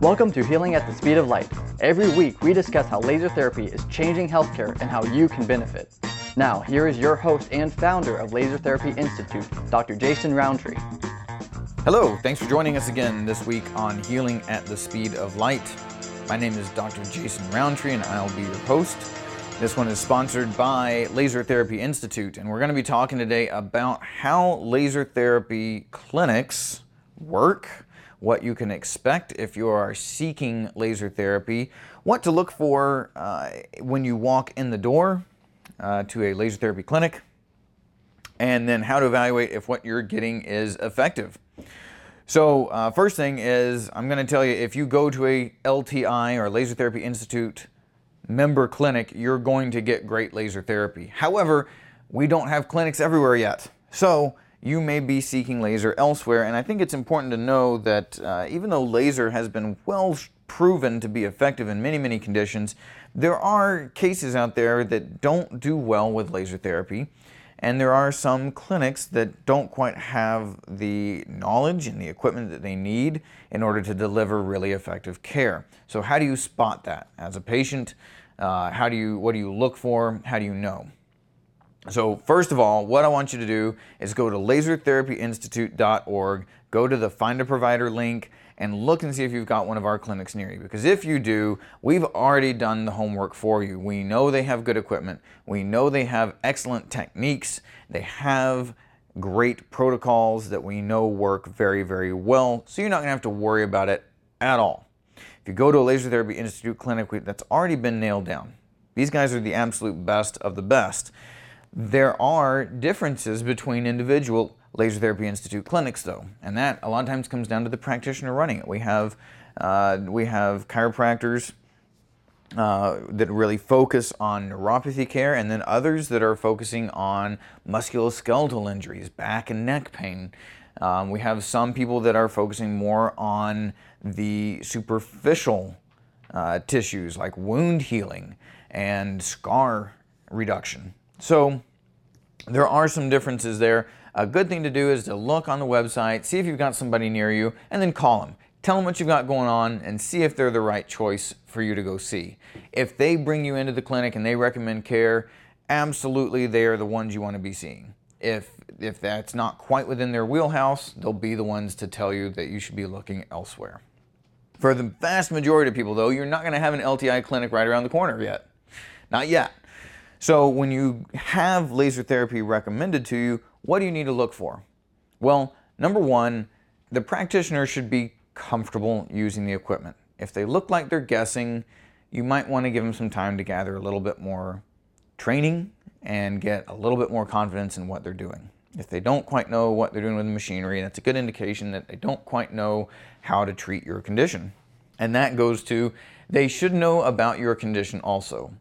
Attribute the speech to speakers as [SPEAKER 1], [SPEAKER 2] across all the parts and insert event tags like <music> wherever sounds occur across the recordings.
[SPEAKER 1] Welcome to Healing at the Speed of Light. Every week, we discuss how laser therapy is changing healthcare and how you can benefit. Now, here is your host and founder of Laser Therapy Institute, Dr. Jason Roundtree.
[SPEAKER 2] Hello, thanks for joining us again this week on Healing at the Speed of Light. My name is Dr. Jason Roundtree, and I'll be your host. This one is sponsored by Laser Therapy Institute, and we're going to be talking today about how laser therapy clinics work what you can expect if you are seeking laser therapy, what to look for uh, when you walk in the door uh, to a laser therapy clinic, and then how to evaluate if what you're getting is effective. So, uh, first thing is, I'm going to tell you if you go to a LTI or Laser Therapy Institute member clinic, you're going to get great laser therapy. However, we don't have clinics everywhere yet. So, you may be seeking laser elsewhere. And I think it's important to know that uh, even though laser has been well proven to be effective in many, many conditions, there are cases out there that don't do well with laser therapy. And there are some clinics that don't quite have the knowledge and the equipment that they need in order to deliver really effective care. So, how do you spot that as a patient? Uh, how do you, what do you look for? How do you know? So first of all, what I want you to do is go to lasertherapyinstitute.org, go to the find a provider link and look and see if you've got one of our clinics near you. Because if you do, we've already done the homework for you. We know they have good equipment. We know they have excellent techniques. They have great protocols that we know work very, very well. So you're not gonna have to worry about it at all. If you go to a Laser Therapy Institute clinic, that's already been nailed down. These guys are the absolute best of the best. There are differences between individual Laser Therapy Institute clinics, though, and that a lot of times comes down to the practitioner running it. We have uh, we have chiropractors uh, that really focus on neuropathy care, and then others that are focusing on musculoskeletal injuries, back and neck pain. Um, we have some people that are focusing more on the superficial uh, tissues like wound healing and scar reduction. So there are some differences there. A good thing to do is to look on the website, see if you've got somebody near you, and then call them. Tell them what you've got going on and see if they're the right choice for you to go see. If they bring you into the clinic and they recommend care, absolutely they are the ones you want to be seeing. If if that's not quite within their wheelhouse, they'll be the ones to tell you that you should be looking elsewhere. For the vast majority of people though, you're not going to have an LTI clinic right around the corner yet. Not yet. So when you have laser therapy recommended to you, what do you need to look for? Well, number one, the practitioner should be comfortable using the equipment. If they look like they're guessing, you might want to give them some time to gather a little bit more training and get a little bit more confidence in what they're doing. If they don't quite know what they're doing with the machinery, that's a good indication that they don't quite know how to treat your condition. And that goes to they should know about your condition also.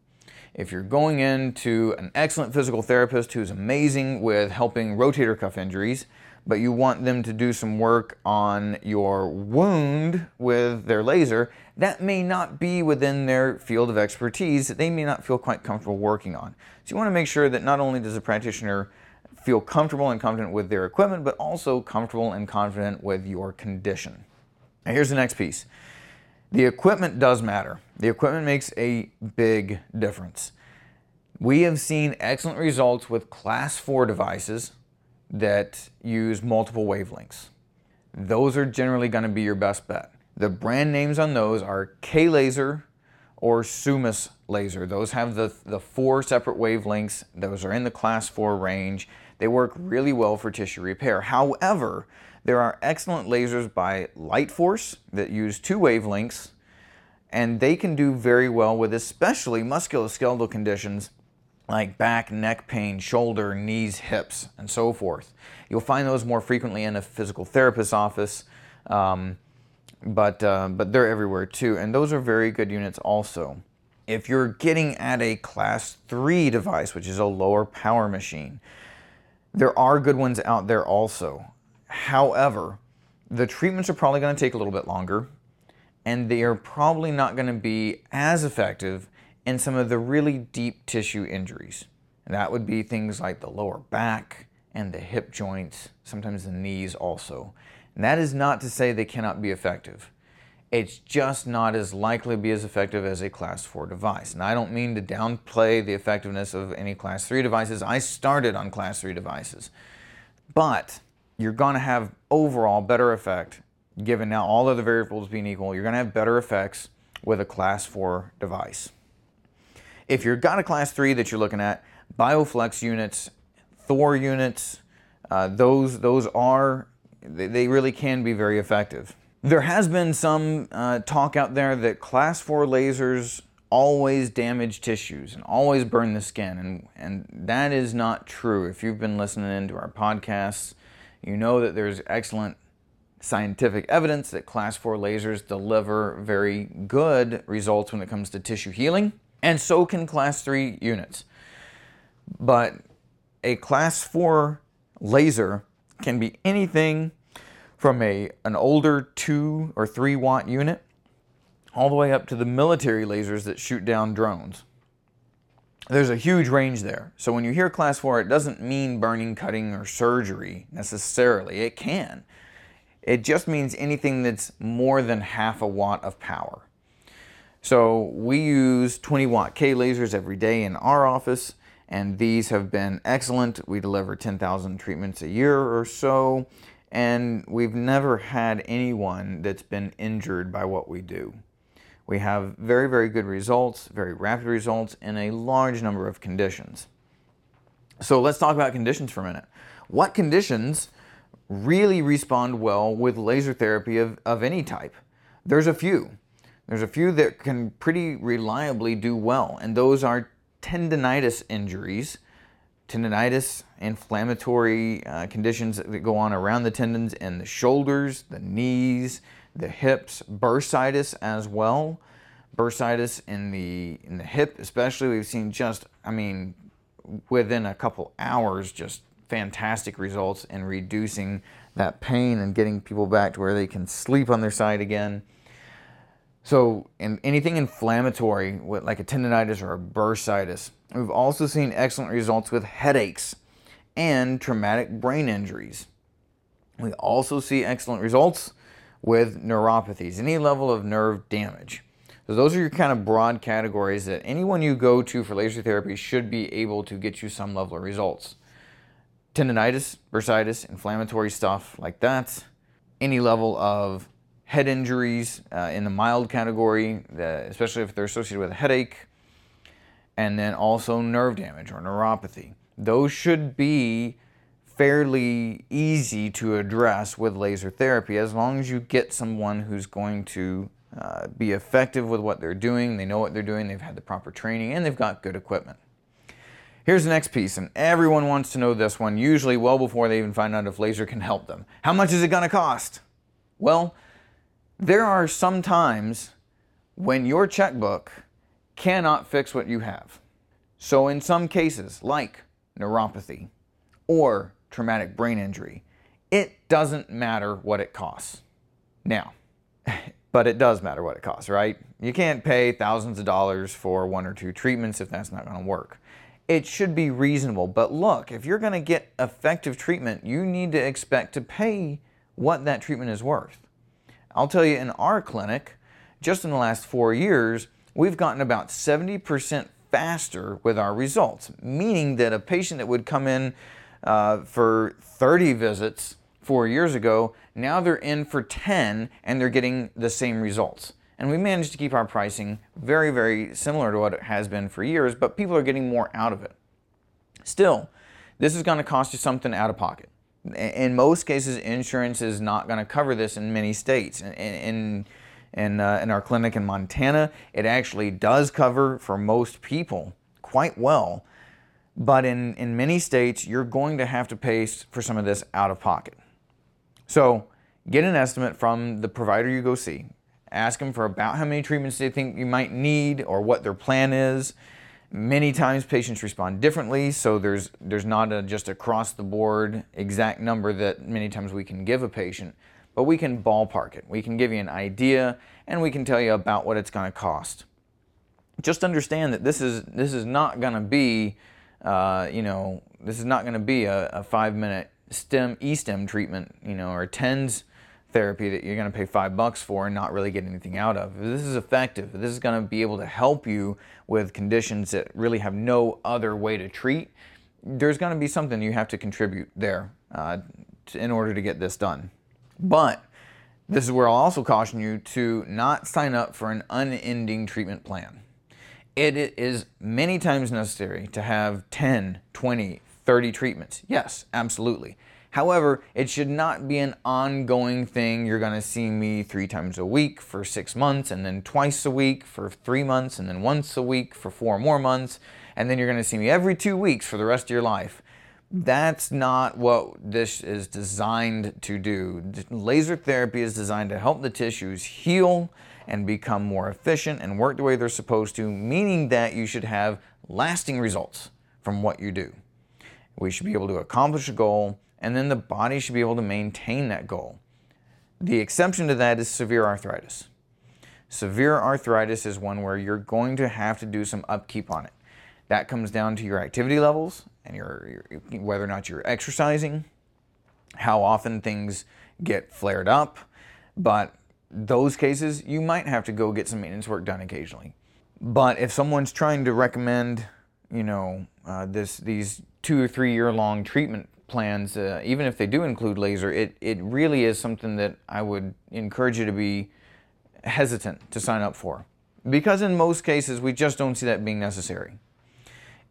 [SPEAKER 2] If you're going into an excellent physical therapist who's amazing with helping rotator cuff injuries, but you want them to do some work on your wound with their laser, that may not be within their field of expertise that they may not feel quite comfortable working on. So you want to make sure that not only does the practitioner feel comfortable and confident with their equipment, but also comfortable and confident with your condition. Now here's the next piece. The equipment does matter. The equipment makes a big difference. We have seen excellent results with class 4 devices that use multiple wavelengths. Those are generally going to be your best bet. The brand names on those are K-Laser or Summus Laser. Those have the, the four separate wavelengths. Those are in the class 4 range. They work really well for tissue repair. However, there are excellent lasers by Lightforce that use two wavelengths, and they can do very well with especially musculoskeletal conditions like back, neck pain, shoulder, knees, hips, and so forth. You'll find those more frequently in a physical therapist's office, um, but, uh, but they're everywhere too, and those are very good units also. If you're getting at a class 3 device, which is a lower power machine, there are good ones out there also. However, the treatments are probably going to take a little bit longer, and they are probably not going to be as effective in some of the really deep tissue injuries. And that would be things like the lower back and the hip joints, sometimes the knees also. And that is not to say they cannot be effective. It's just not as likely to be as effective as a class 4 device. And I don't mean to downplay the effectiveness of any class 3 devices. I started on class 3 devices. But you're going to have overall better effect given now all other variables being equal, you're going to have better effects with a class 4 device. If you've got a class 3 that you're looking at, BioFlex units, Thor units, uh, those, those are, they, they really can be very effective. There has been some uh, talk out there that class 4 lasers always damage tissues and always burn the skin, and, and that is not true. If you've been listening into our podcasts, you know that there's excellent scientific evidence that class 4 lasers deliver very good results when it comes to tissue healing, and so can class 3 units. But a class 4 laser can be anything from a, an older 2 or 3 watt unit all the way up to the military lasers that shoot down drones. There's a huge range there. So when you hear class 4, it doesn't mean burning, cutting, or surgery necessarily. It can. It just means anything that's more than half a watt of power. So we use 20 watt K lasers every day in our office, and these have been excellent. We deliver 10,000 treatments a year or so, and we've never had anyone that's been injured by what we do. We have very, very good results, very rapid results in a large number of conditions. So let's talk about conditions for a minute. What conditions really respond well with laser therapy of, of any type. There's a few. There's a few that can pretty reliably do well, and those are tendonitis injuries, tendonitis, inflammatory uh, conditions that go on around the tendons and the shoulders, the knees, the hips, bursitis as well. Bursitis in the in the hip, especially, we've seen just, I mean, within a couple hours, just fantastic results in reducing that pain and getting people back to where they can sleep on their side again. So, in anything inflammatory, with like a tendonitis or a bursitis, we've also seen excellent results with headaches and traumatic brain injuries. We also see excellent results with neuropathies, any level of nerve damage. So, those are your kind of broad categories that anyone you go to for laser therapy should be able to get you some level of results tendonitis, bursitis, inflammatory stuff like that, any level of head injuries uh, in the mild category, especially if they're associated with a headache, and then also nerve damage or neuropathy. Those should be fairly easy to address with laser therapy as long as you get someone who's going to uh, be effective with what they're doing, they know what they're doing, they've had the proper training, and they've got good equipment. Here's the next piece, and everyone wants to know this one, usually well before they even find out if laser can help them. How much is it going to cost? Well, there are some times when your checkbook cannot fix what you have. So, in some cases, like neuropathy or traumatic brain injury, it doesn't matter what it costs. Now, <laughs> but it does matter what it costs, right? You can't pay thousands of dollars for one or two treatments if that's not going to work it should be reasonable. But look, if you're going to get effective treatment, you need to expect to pay what that treatment is worth. I'll tell you, in our clinic, just in the last four years, we've gotten about 70% faster with our results, meaning that a patient that would come in uh, for 30 visits four years ago, now they're in for 10 and they're getting the same results. And we managed to keep our pricing very, very similar to what it has been for years, but people are getting more out of it. Still, this is going to cost you something out of pocket. In most cases, insurance is not going to cover this in many states. In, in, uh, in our clinic in Montana, it actually does cover for most people quite well. But in, in many states, you're going to have to pay for some of this out of pocket. So get an estimate from the provider you go see. Ask them for about how many treatments they think you might need or what their plan is. Many times patients respond differently, so there's there's not a, just across the board exact number that many times we can give a patient, but we can ballpark it. We can give you an idea and we can tell you about what it's going to cost. Just understand that this is this is not going to be, uh, you know, this is not going to be a, a five minute stem e-stem treatment, you know, or a TENS therapy that you're going to pay five bucks for and not really get anything out of. If this is effective, this is going to be able to help you with conditions that really have no other way to treat, there's going to be something you have to contribute there uh, to, in order to get this done. But this is where I'll also caution you to not sign up for an unending treatment plan. It is many times necessary to have 10, 20, 30 treatments. Yes, absolutely. However, it should not be an ongoing thing. You're going to see me three times a week for six months, and then twice a week for three months, and then once a week for four more months, and then you're going to see me every two weeks for the rest of your life. That's not what this is designed to do. Laser therapy is designed to help the tissues heal and become more efficient and work the way they're supposed to, meaning that you should have lasting results from what you do. We should be able to accomplish a goal, and then the body should be able to maintain that goal. The exception to that is severe arthritis. Severe arthritis is one where you're going to have to do some upkeep on it. That comes down to your activity levels and your, your, whether or not you're exercising, how often things get flared up. But those cases, you might have to go get some maintenance work done occasionally. But if someone's trying to recommend, you know, uh, this these two or three year long treatment plans, uh, even if they do include laser, it, it really is something that I would encourage you to be hesitant to sign up for. Because in most cases, we just don't see that being necessary.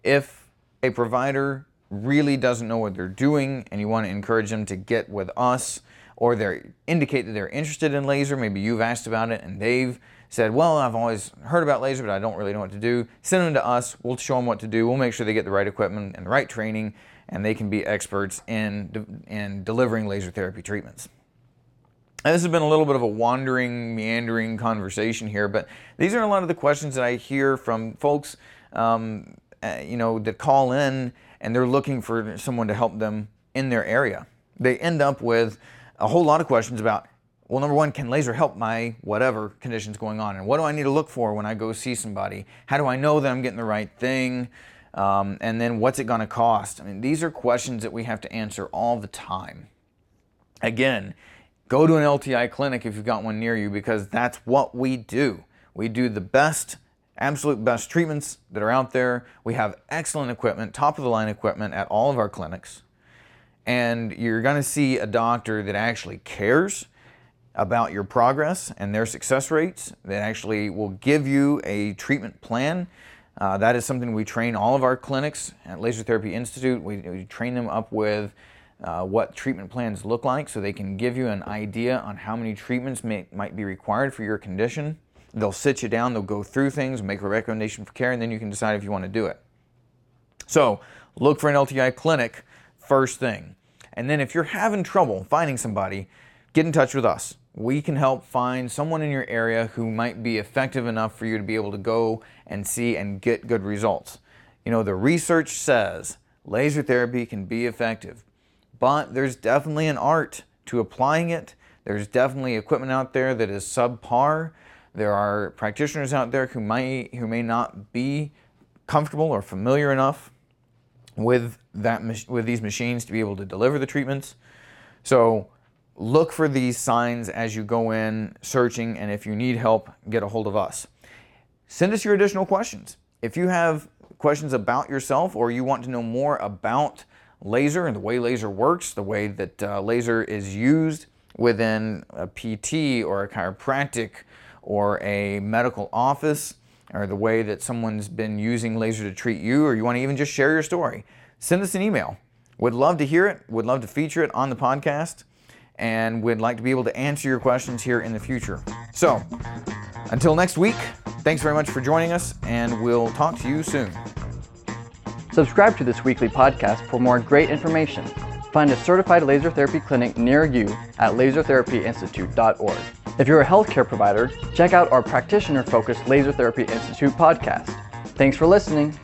[SPEAKER 2] If a provider really doesn't know what they're doing and you want to encourage them to get with us or they indicate that they're interested in laser, maybe you've asked about it and they've said, well, I've always heard about laser, but I don't really know what to do. Send them to us. We'll show them what to do. We'll make sure they get the right equipment and the right training and they can be experts in, in delivering laser therapy treatments. Now, this has been a little bit of a wandering, meandering conversation here, but these are a lot of the questions that I hear from folks, um, uh, you know, that call in and they're looking for someone to help them in their area. They end up with a whole lot of questions about, well, number one, can laser help my whatever conditions going on? And what do I need to look for when I go see somebody? How do I know that I'm getting the right thing? Um, and then what's it going to cost? I mean, these are questions that we have to answer all the time. Again, go to an LTI clinic if you've got one near you because that's what we do. We do the best, absolute best treatments that are out there. We have excellent equipment, top of the line equipment at all of our clinics. And you're going to see a doctor that actually cares about your progress and their success rates, that actually will give you a treatment plan uh, that is something we train all of our clinics at Laser Therapy Institute. We, we train them up with uh, what treatment plans look like so they can give you an idea on how many treatments may, might be required for your condition. They'll sit you down, they'll go through things, make a recommendation for care, and then you can decide if you want to do it. So look for an LTI clinic first thing. And then if you're having trouble finding somebody, get in touch with us we can help find someone in your area who might be effective enough for you to be able to go and see and get good results. You know, the research says laser therapy can be effective, but there's definitely an art to applying it. There's definitely equipment out there that is subpar. There are practitioners out there who might who may not be comfortable or familiar enough with that with these machines to be able to deliver the treatments. So look for these signs as you go in searching, and if you need help, get a hold of us. Send us your additional questions. If you have questions about yourself or you want to know more about laser and the way laser works, the way that uh, laser is used within a PT or a chiropractic or a medical office, or the way that someone's been using laser to treat you, or you want to even just share your story, send us an email. Would love to hear it, would love to feature it on the podcast and we'd like to be able to answer your questions here in the future. So, until next week, thanks very much for joining us, and we'll talk to you soon.
[SPEAKER 1] Subscribe to this weekly podcast for more great information. Find a certified laser therapy clinic near you at lasertherapyinstitute.org. If you're a healthcare provider, check out our practitioner focused Laser Therapy Institute podcast. Thanks for listening.